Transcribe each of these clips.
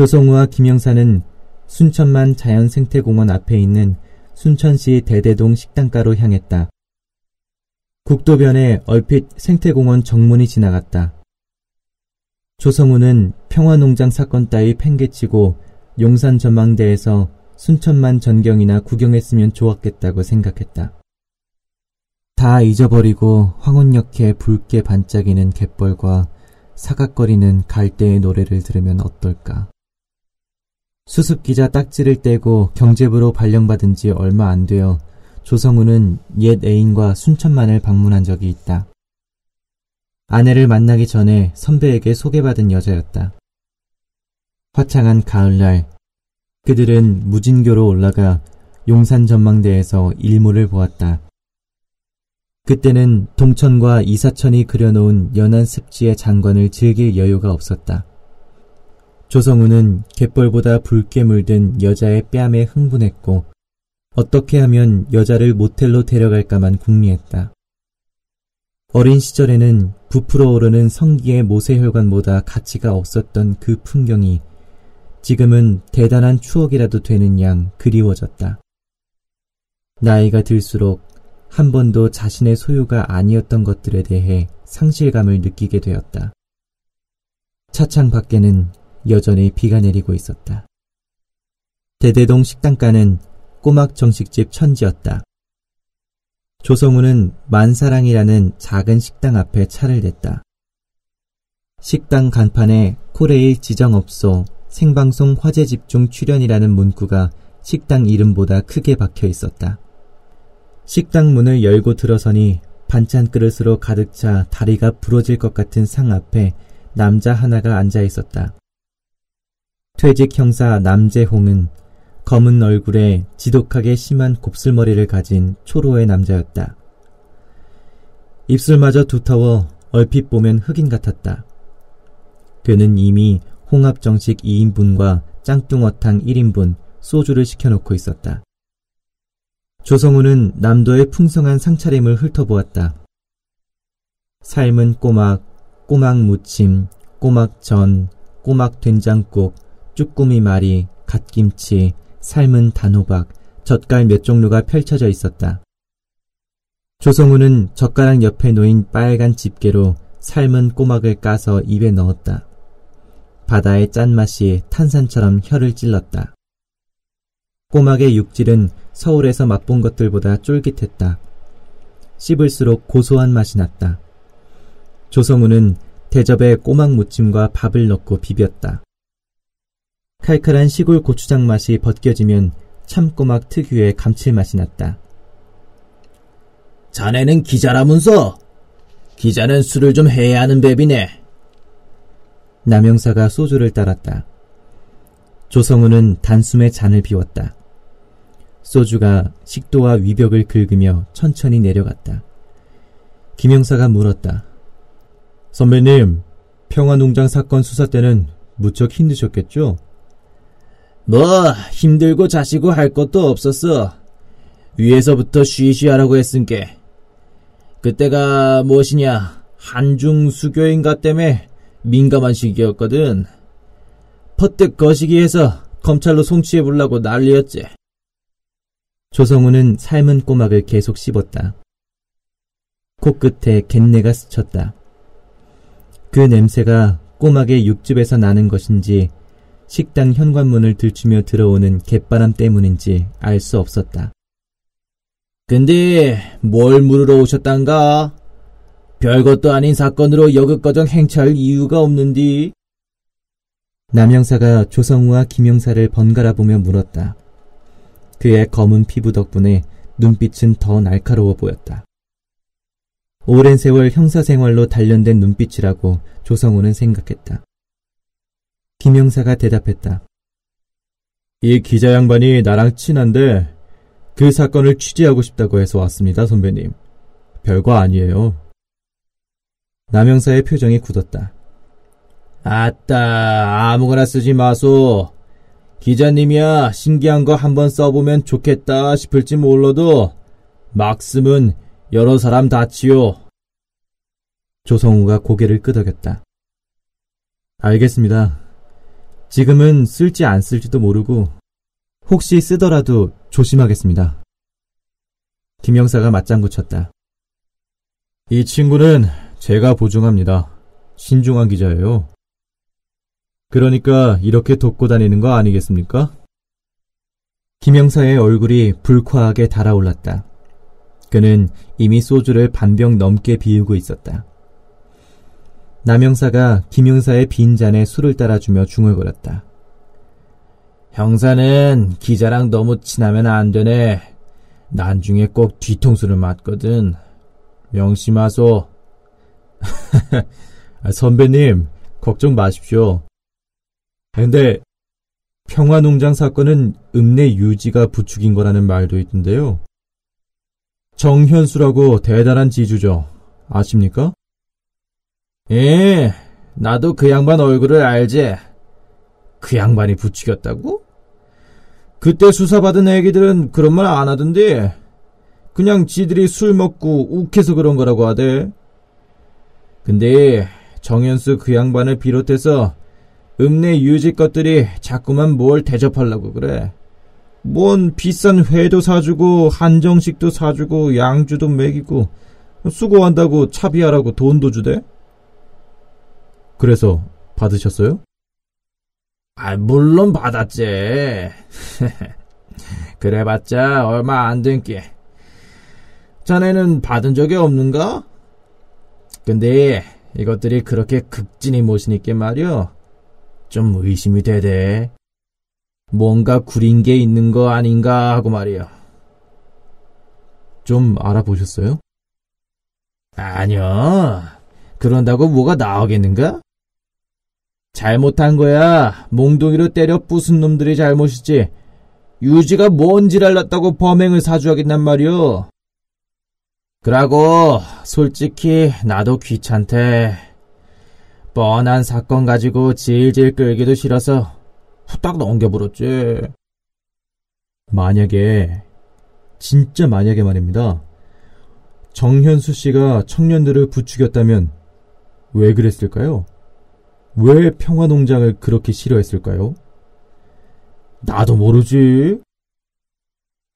조성우와 김영사는 순천만 자연생태공원 앞에 있는 순천시 대대동 식당가로 향했다. 국도변에 얼핏 생태공원 정문이 지나갔다. 조성우는 평화농장 사건 따위 팽개치고 용산 전망대에서 순천만 전경이나 구경했으면 좋았겠다고 생각했다. 다 잊어버리고 황혼역에 붉게 반짝이는 갯벌과 사각거리는 갈대의 노래를 들으면 어떨까. 수습기자 딱지를 떼고 경제부로 발령받은 지 얼마 안 되어 조성우는 옛 애인과 순천만을 방문한 적이 있다. 아내를 만나기 전에 선배에게 소개받은 여자였다. 화창한 가을날, 그들은 무진교로 올라가 용산 전망대에서 일몰을 보았다. 그때는 동천과 이사천이 그려놓은 연안 습지의 장관을 즐길 여유가 없었다. 조성우는 갯벌보다 붉게 물든 여자의 뺨에 흥분했고 어떻게 하면 여자를 모텔로 데려갈까만 궁리했다. 어린 시절에는 부풀어 오르는 성기의 모세혈관보다 가치가 없었던 그 풍경이 지금은 대단한 추억이라도 되는 양 그리워졌다. 나이가 들수록 한 번도 자신의 소유가 아니었던 것들에 대해 상실감을 느끼게 되었다. 차창 밖에는 여전히 비가 내리고 있었다. 대대동 식당가는 꼬막 정식집 천지였다. 조성우는 만사랑이라는 작은 식당 앞에 차를 댔다. 식당 간판에 코레일 지정업소 생방송 화재 집중 출연이라는 문구가 식당 이름보다 크게 박혀 있었다. 식당 문을 열고 들어서니 반찬 그릇으로 가득 차 다리가 부러질 것 같은 상 앞에 남자 하나가 앉아 있었다. 퇴직 형사 남재홍은 검은 얼굴에 지독하게 심한 곱슬머리를 가진 초로의 남자였다. 입술마저 두터워 얼핏 보면 흑인 같았다. 그는 이미 홍합정식 2인분과 짱뚱어탕 1인분, 소주를 시켜놓고 있었다. 조성우는 남도의 풍성한 상차림을 훑어보았다. 삶은 꼬막, 꼬막 무침, 꼬막 전, 꼬막 된장국, 쭈꾸미 말이, 갓김치, 삶은 단호박, 젓갈 몇 종류가 펼쳐져 있었다. 조성우는 젓가락 옆에 놓인 빨간 집게로 삶은 꼬막을 까서 입에 넣었다. 바다의 짠맛이 탄산처럼 혀를 찔렀다. 꼬막의 육질은 서울에서 맛본 것들보다 쫄깃했다. 씹을수록 고소한 맛이 났다. 조성우는 대접에 꼬막 무침과 밥을 넣고 비볐다. 칼칼한 시골 고추장 맛이 벗겨지면 참꼬막 특유의 감칠맛이 났다. 자네는 기자라면서? 기자는 술을 좀 해야 하는 뱀이네. 남영사가 소주를 따랐다. 조성우는 단숨에 잔을 비웠다. 소주가 식도와 위벽을 긁으며 천천히 내려갔다. 김영사가 물었다. 선배님, 평화농장 사건 수사 때는 무척 힘드셨겠죠? 뭐 힘들고 자시고 할 것도 없었어. 위에서부터 쉬쉬하라고 했으니께. 그때가 무엇이냐 한중 수교인가 때문에 민감한 시기였거든. 퍼뜩 거시기해서 검찰로 송치해 보려고 난리였지. 조성우는 삶은 꼬막을 계속 씹었다. 코끝에 갯내가 스쳤다. 그 냄새가 꼬막의 육즙에서 나는 것인지 식당 현관문을 들추며 들어오는 갯바람 때문인지 알 수 없었다. 근데 뭘 물으러 오셨단가? 별것도 아닌 사건으로 여극거정 행차할 이유가 없는디? 남영사가 조성우와 김영사를 번갈아 보며 물었다. 그의 검은 피부 덕분에 눈빛은 더 날카로워 보였다. 오랜 세월 형사 생활로 단련된 눈빛이라고 조성우는 생각했다. 김영사가 대답했다. 이 기자 양반이 나랑 친한데 그 사건을 취재하고 싶다고 해서 왔습니다, 선배님. 별거 아니에요. 남영사의 표정이 굳었다. 아따, 아무거나 쓰지 마소. 기자님이야 신기한 거 한번 써보면 좋겠다 싶을지 몰라도 막 쓰면 여러 사람 다치요. 조성우가 고개를 끄덕였다. 알겠습니다. 지금은 쓸지 안 쓸지도 모르고 혹시 쓰더라도 조심하겠습니다. 김영사가 맞장구 쳤다. 이 친구는 제가 보증합니다. 신중한 기자예요. 그러니까 이렇게 돕고 다니는 거 아니겠습니까? 김영사의 얼굴이 불쾌하게 달아올랐다. 그는 이미 소주를 반 병 넘게 비우고 있었다. 남영사가 김영사의 빈 잔에 술을 따라주며 중얼거렸다. 형사는 기자랑 너무 친하면 안 되네. 난중에 꼭 뒤통수를 맞거든. 명심하소. 아, 선배님, 걱정 마십시오. 근데 평화농장 사건은 읍내 유지가 부추긴 거라는 말도 있던데요. 정현수라고 대단한 지주죠. 아십니까? 예, 나도 그 양반 얼굴을 알지. 그 양반이 부추겼다고? 그때 수사받은 애기들은 그런 말 안 하던데. 그냥 지들이 술 먹고 욱해서 그런 거라고 하대. 근데 정현수 그 양반을 비롯해서 읍내 유지 것들이 자꾸만 뭘 대접하려고 그래. 뭔 비싼 회도 사주고 한정식도 사주고 양주도 먹이고 수고한다고 차비하라고 돈도 주대. 그래서 받으셨어요? 아, 물론 받았지. 그래봤자 얼마 안 된 게. 자네는 받은 적이 없는가? 근데 이것들이 그렇게 극진히 모시니까 말이여. 좀 의심이 되대. 뭔가 구린 게 있는 거 아닌가 하고 말이여. 좀 알아보셨어요? 아니요. 그런다고 뭐가 나오겠는가? 잘못한 거야. 몽둥이로 때려 부순 놈들이 잘못이지. 유지가 뭔 지랄 났다고 범행을 사주하겠단 말이오. 그러고 솔직히 나도 귀찮대. 뻔한 사건 가지고 질질 끌기도 싫어서 후딱 넘겨버렸지. 만약에 진짜 만약에 말입니다. 정현수 씨가 청년들을 부추겼다면 왜 그랬을까요? 왜 평화농장을 그렇게 싫어했을까요? 나도 모르지.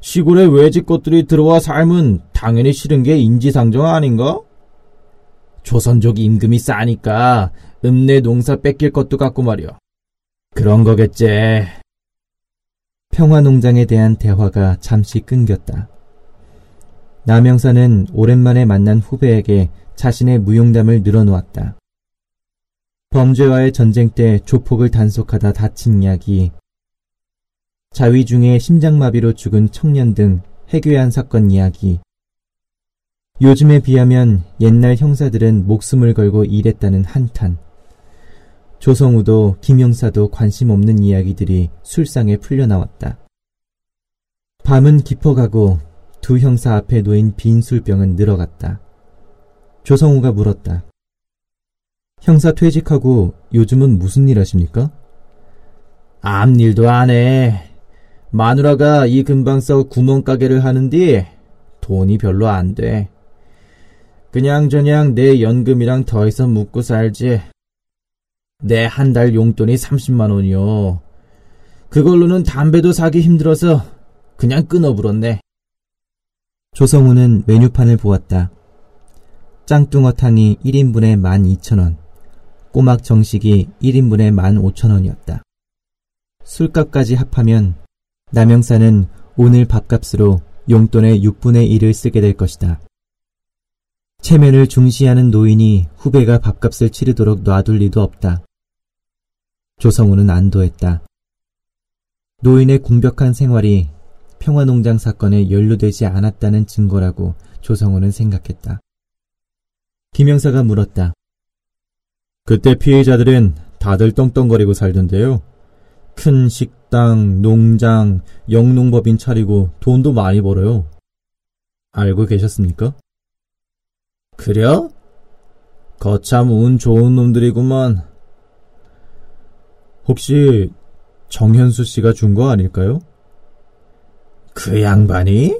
시골에 외집 것들이 들어와 삶은 당연히 싫은 게 인지상정 아닌가? 조선족 임금이 싸니까 읍내 농사 뺏길 것도 같고 말이야. 그런 거겠지. 평화농장에 대한 대화가 잠시 끊겼다. 남영사는 오랜만에 만난 후배에게 자신의 무용담을 늘어놓았다. 범죄와의 전쟁 때 조폭을 단속하다 다친 이야기, 자위 중에 심장마비로 죽은 청년 등 해괴한 사건 이야기, 요즘에 비하면 옛날 형사들은 목숨을 걸고 일했다는 한탄, 조성우도 김영사도 관심 없는 이야기들이 술상에 풀려나왔다. 밤은 깊어가고 두 형사 앞에 놓인 빈 술병은 늘어갔다. 조성우가 물었다. 형사 퇴직하고 요즘은 무슨 일 하십니까? 아무 일도 안 해. 마누라가 이 근방서 구멍가게를 하는데 돈이 별로 안 돼. 그냥저냥 내 연금이랑 더해서 묵고 살지. 내 한 달 용돈이 30만 원이요. 그걸로는 담배도 사기 힘들어서 그냥 끊어버렸네. 조성우는 메뉴판을 보았다. 짱뚱어탕이 1인분에 12,000원, 꼬막 정식이 1인분에 15,000원이었다. 술값까지 합하면 남영사는 오늘 밥값으로 용돈의 6분의 1을 쓰게 될 것이다. 체면을 중시하는 노인이 후배가 밥값을 치르도록 놔둘 리도 없다. 조성우는 안도했다. 노인의 궁벽한 생활이 평화농장 사건에 연루되지 않았다는 증거라고 조성우는 생각했다. 김영사가 물었다. 그때 피해자들은 다들 떵떵거리고 살던데요. 큰 식당, 농장, 영농법인 차리고 돈도 많이 벌어요. 알고 계셨습니까? 그려? 거참 운 좋은 놈들이구먼. 혹시 정현수 씨가 준 거 아닐까요? 그 양반이?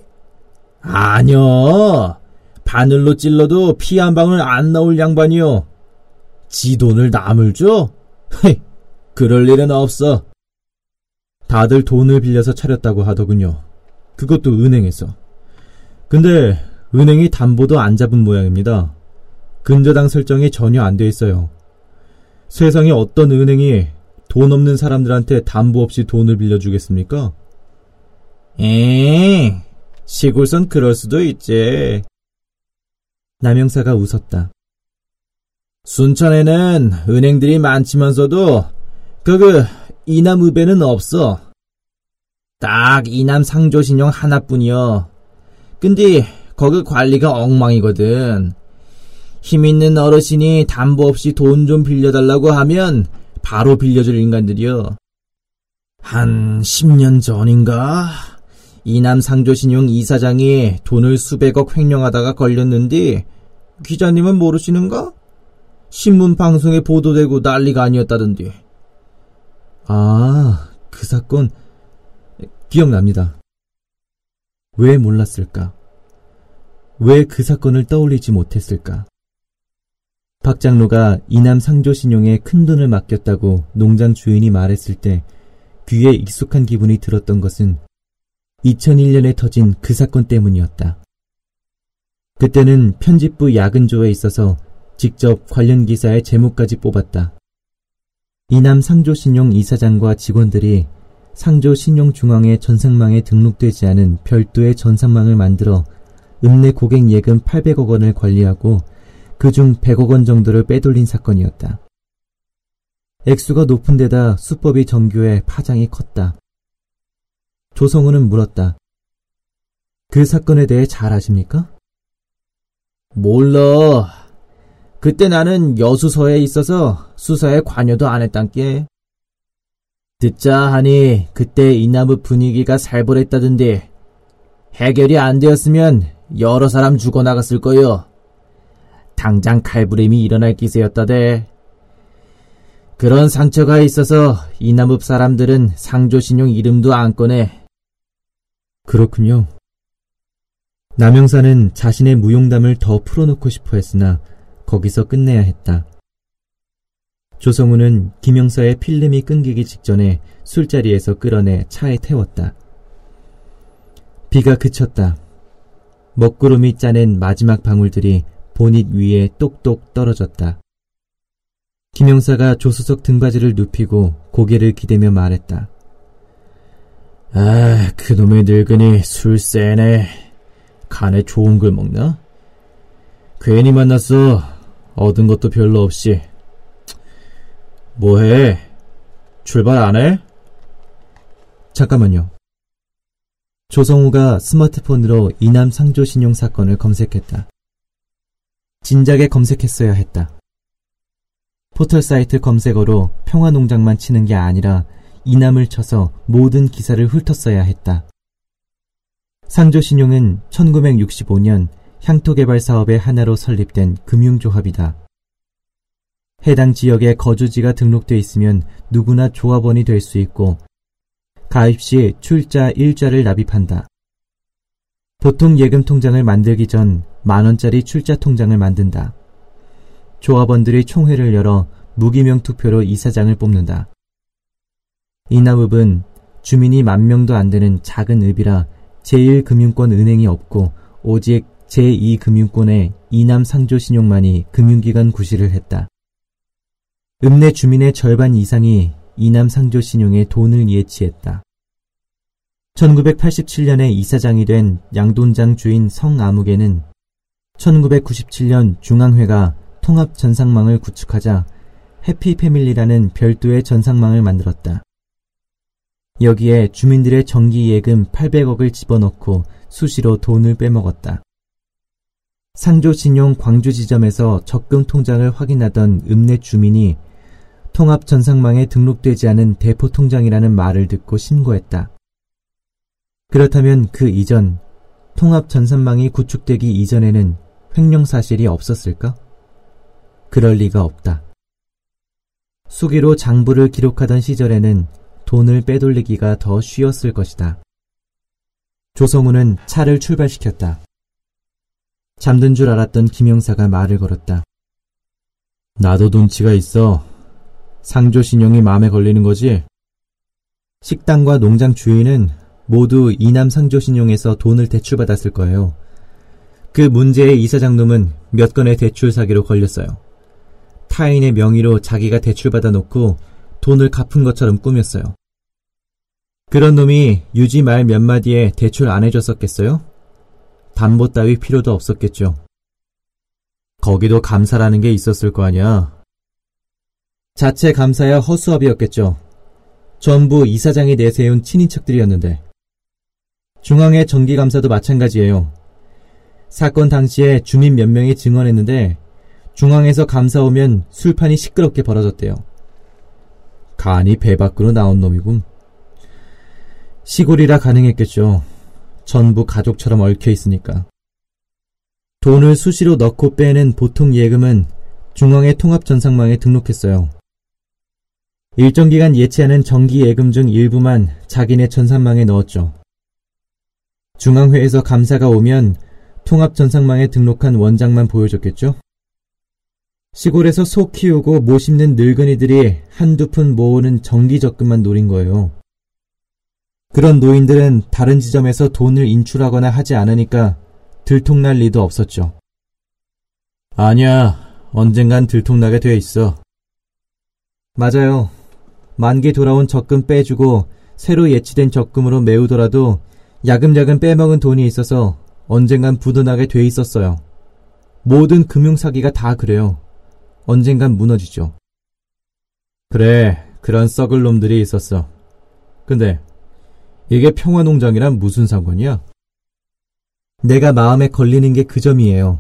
아니요. 바늘로 찔러도 피 한 방울 안 나올 양반이요. 지 돈을 남을 줘? 헤, 그럴 일은 없어. 다들 돈을 빌려서 차렸다고 하더군요. 그것도 은행에서. 근데 은행이 담보도 안 잡은 모양입니다. 근저당 설정이 전혀 안 돼 있어요. 세상에 어떤 은행이 돈 없는 사람들한테 담보 없이 돈을 빌려주겠습니까? 에 시골선 그럴 수도 있지. 남영사가 웃었다. 순천에는 은행들이 많지만서도 그그 이남읍에는 없어. 딱 이남 상조신용 하나뿐이여. 근데 거기 관리가 엉망이거든. 힘 있는 어르신이 담보 없이 돈 좀 빌려달라고 하면 바로 빌려줄 인간들이여. 한 10년 전인가? 이남 상조신용 이사장이 돈을 수백억 횡령하다가 걸렸는데 기자님은 모르시는가? 신문 방송에 보도되고 난리가 아니었다던데. 아, 그 사건 기억납니다. 왜 몰랐을까? 왜 그 사건을 떠올리지 못했을까? 박 장로가 이남 상조신용에 큰 돈을 맡겼다고 농장 주인이 말했을 때 귀에 익숙한 기분이 들었던 것은 2001년에 터진 그 사건 때문이었다. 그때는 편집부 야근조에 있어서 직접 관련 기사의 제목까지 뽑았다. 이남 상조신용 이사장과 직원들이 상조신용중앙회 전산망에 등록되지 않은 별도의 전산망을 만들어 읍내 고객 예금 800억 원을 관리하고 그중 100억 원 정도를 빼돌린 사건이었다. 액수가 높은 데다 수법이 정교해 파장이 컸다. 조성우는 물었다. 그 사건에 대해 잘 아십니까? 몰라. 그때 나는 여수서에 있어서 수사에 관여도 안 했단께. 듣자 하니 그때 이나무 분위기가 살벌했다던데 해결이 안 되었으면 여러 사람 죽어나갔을 거요. 당장 칼부림이 일어날 기세였다대. 그런 상처가 있어서 이나무 사람들은 상조신용 이름도 안 꺼내. 그렇군요. 남영사는 자신의 무용담을 더 풀어놓고 싶어 했으나 거기서 끝내야 했다. 조성우는 김영사의 필름이 끊기기 직전에 술자리에서 끌어내 차에 태웠다. 비가 그쳤다. 먹구름이 짜낸 마지막 방울들이 보닛 위에 똑똑 떨어졌다. 김영사가 조수석 등받이를 눕히고 고개를 기대며 말했다. 아, 그놈의 늙은이 술 세네. 간에 좋은 걸 먹나? 괜히 만났어. 얻은 것도 별로 없이. 뭐해? 출발 안 해? 잠깐만요. 조성우가 스마트폰으로 이남 상조 신용 사건을 검색했다. 진작에 검색했어야 했다. 포털 사이트 검색어로 평화농장만 치는 게 아니라 이남을 쳐서 모든 기사를 훑었어야 했다. 상조 신용은 1965년 향토 개발 사업의 하나로 설립된 금융조합이다. 해당 지역에 거주지가 등록돼 있으면 누구나 조합원이 될 수 있고 가입 시 출자 일자를 납입한다. 보통 예금 통장을 만들기 전 만원짜리 출자 통장을 만든다. 조합원들이 총회를 열어 무기명 투표로 이사장을 뽑는다. 이남읍은 주민이 만 명도 안 되는 작은 읍이라 제1금융권 은행이 없고 오직 제2금융권의 이남 상조신용만이 금융기관 구실을 했다. 읍내 주민의 절반 이상이 이남 상조신용에 돈을 예치했다. 1987년에 이사장이 된 양돈장 주인 성아무개는 1997년 중앙회가 통합 전상망을 구축하자 해피패밀리라는 별도의 전상망을 만들었다. 여기에 주민들의 정기 예금 800억을 집어넣고 수시로 돈을 빼먹었다. 상조신용 광주지점에서 적금 통장을 확인하던 읍내 주민이 통합 전상망에 등록되지 않은 대포 통장이라는 말을 듣고 신고했다. 그렇다면 그 이전 통합 전산망이 구축되기 이전에는 횡령 사실이 없었을까? 그럴 리가 없다. 수기로 장부를 기록하던 시절에는 돈을 빼돌리기가 더 쉬웠을 것이다. 조성우는 차를 출발시켰다. 잠든 줄 알았던 김영사가 말을 걸었다. 나도 눈치가 있어. 상조 신용이 마음에 걸리는 거지? 식당과 농장 주인은 모두 이남 상조 신용에서 돈을 대출받았을 거예요. 그 문제의 이사장 놈은 몇 건의 대출 사기로 걸렸어요. 타인의 명의로 자기가 대출받아 놓고 돈을 갚은 것처럼 꾸몄어요. 그런 놈이 유지 말 몇 마디에 대출 안 해줬었겠어요? 담보 따위 필요도 없었겠죠. 거기도 감사라는 게 있었을 거 아니야. 자체 감사야 허수아비였겠죠. 전부 이사장이 내세운 친인척들이었는데. 중앙의 정기감사도 마찬가지예요. 사건 당시에 주민 몇 명이 증언했는데 중앙에서 감사 오면 술판이 시끄럽게 벌어졌대요. 간이 배 밖으로 나온 놈이군. 시골이라 가능했겠죠. 전부 가족처럼 얽혀 있으니까. 돈을 수시로 넣고 빼는 보통 예금은 중앙의 통합전상망에 등록했어요. 일정 기간 예치하는 정기 예금 중 일부만 자기네 전산망에 넣었죠. 중앙회에서 감사가 오면 통합 전상망에 등록한 원장만 보여줬겠죠? 시골에서 소 키우고 모 심는 늙은이들이 한두 푼 모으는 정기 적금만 노린 거예요. 그런 노인들은 다른 지점에서 돈을 인출하거나 하지 않으니까 들통날 리도 없었죠. 아니야, 언젠간 들통나게 돼 있어. 맞아요. 만기 돌아온 적금 빼주고 새로 예치된 적금으로 메우더라도 야금야금 빼먹은 돈이 있어서 언젠간 부도나게 돼 있었어요. 모든 금융사기가 다 그래요. 언젠간 무너지죠. 그래, 그런 썩을 놈들이 있었어. 근데 이게 평화농장이란 무슨 상관이야? 내가 마음에 걸리는 게 그 점이에요.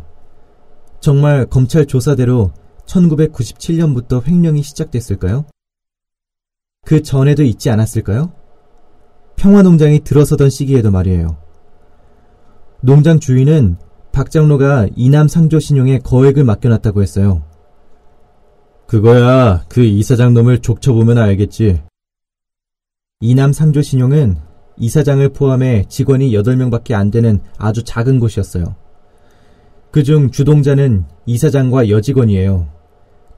정말 검찰 조사대로 1997년부터 횡령이 시작됐을까요? 그 전에도 있지 않았을까요? 평화농장이 들어서던 시기에도 말이에요. 농장 주인은 박 장로가 이남 상조 신용에 거액을 맡겨놨다고 했어요. 그거야 그 이사장 놈을 족쳐보면 알겠지. 이남 상조 신용은 이사장을 포함해 직원이 8명밖에 안 되는 아주 작은 곳이었어요. 그중 주동자는 이사장과 여직원이에요.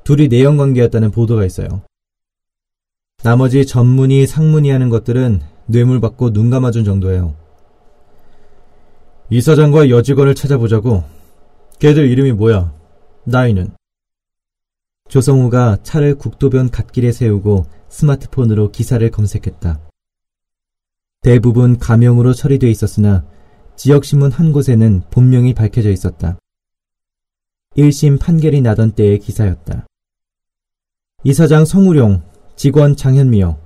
둘이 내연 관계였다는 보도가 있어요. 나머지 전문의, 상문의 하는 것들은 뇌물 받고 눈 감아준 정도예요. 이사장과 여직원을 찾아보자고. 걔들 이름이 뭐야? 나이는? 조성우가 차를 국도변 갓길에 세우고 스마트폰으로 기사를 검색했다. 대부분 가명으로 처리돼 있었으나 지역신문 한 곳에는 본명이 밝혀져 있었다. 1심 판결이 나던 때의 기사였다. 이사장 성우룡, 직원 장현미요.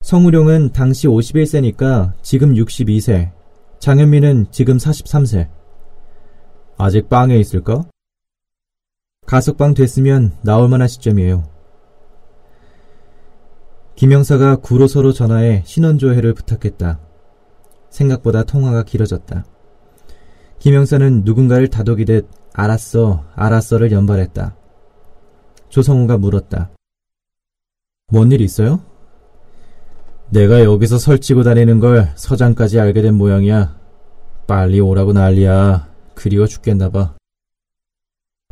성우룡은 당시 51세니까 지금 62세, 장현미는 지금 43세. 아직 빵에 있을까? 가석방 됐으면 나올 만한 시점이에요. 김영사가 구로서로 전화해 신원조회를 부탁했다. 생각보다 통화가 길어졌다. 김영사는 누군가를 다독이듯 알았어, 알았어를 연발했다. 조성우가 물었다. 뭔 일 있어요? 내가 여기서 설치고 다니는 걸 서장까지 알게 된 모양이야. 빨리 오라고 난리야. 그리워 죽겠나 봐.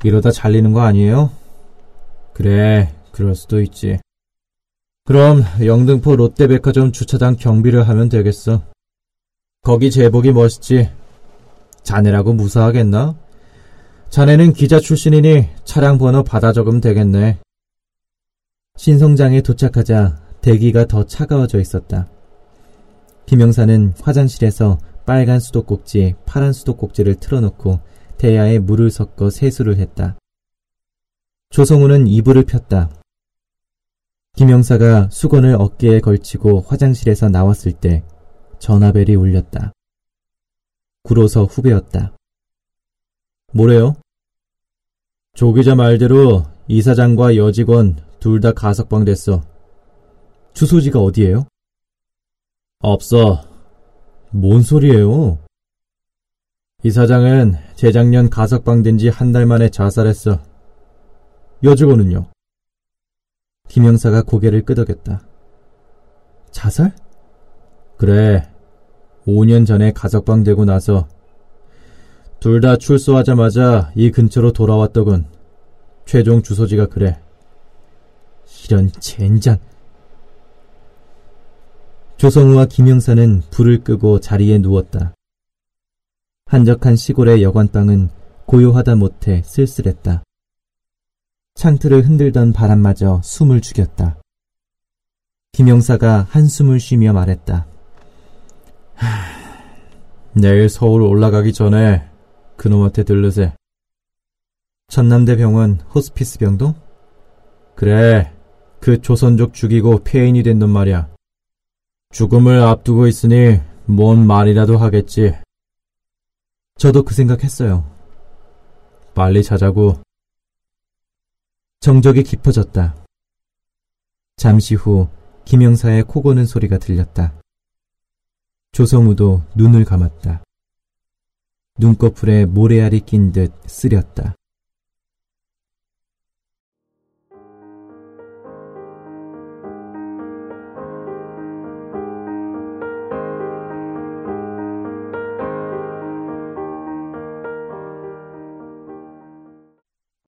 이러다 잘리는 거 아니에요? 그래, 그럴 수도 있지. 그럼 영등포 롯데백화점 주차장 경비를 하면 되겠어. 거기 제복이 멋있지. 자네라고 무사하겠나? 자네는 기자 출신이니 차량 번호 받아 적으면 되겠네. 신성장에 도착하자 대기가 더 차가워져 있었다. 김영사는 화장실에서 빨간 수도꼭지, 파란 수도꼭지를 틀어놓고 대야에 물을 섞어 세수를 했다. 조성우는 이불을 폈다. 김영사가 수건을 어깨에 걸치고 화장실에서 나왔을 때 전화벨이 울렸다. 구로서 후배였다. 뭐래요? 조 기자 말대로 이사장과 여직원 둘 다 가석방 됐어. 주소지가 어디예요? 없어. 뭔 소리예요? 이사장은 재작년 가석방 된 지 한 달 만에 자살했어. 여직원은요? 김영사가 고개를 끄덕였다. 자살? 그래. 5년 전에 가석방 되고 나서 둘 다 출소하자마자 이 근처로 돌아왔더군. 최종 주소지가 그래. 이런 젠장. 조성우와 김영사는 불을 끄고 자리에 누웠다. 한적한 시골의 여관방은 고요하다 못해 쓸쓸했다. 창틀을 흔들던 바람마저 숨을 죽였다. 김영사가 한숨을 쉬며 말했다. 내일 서울 올라가기 전에 그놈한테 들르세. 전남대 병원 호스피스 병동? 그래, 그 조선족 죽이고 폐인이 된 놈 말이야. 죽음을 앞두고 있으니 뭔 말이라도 하겠지. 저도 그 생각했어요. 빨리 자자고. 정적이 깊어졌다. 잠시 후 김영사의 코 고는 소리가 들렸다. 조성우도 눈을 감았다. 눈꺼풀에 모래알이 낀 듯 쓰렸다.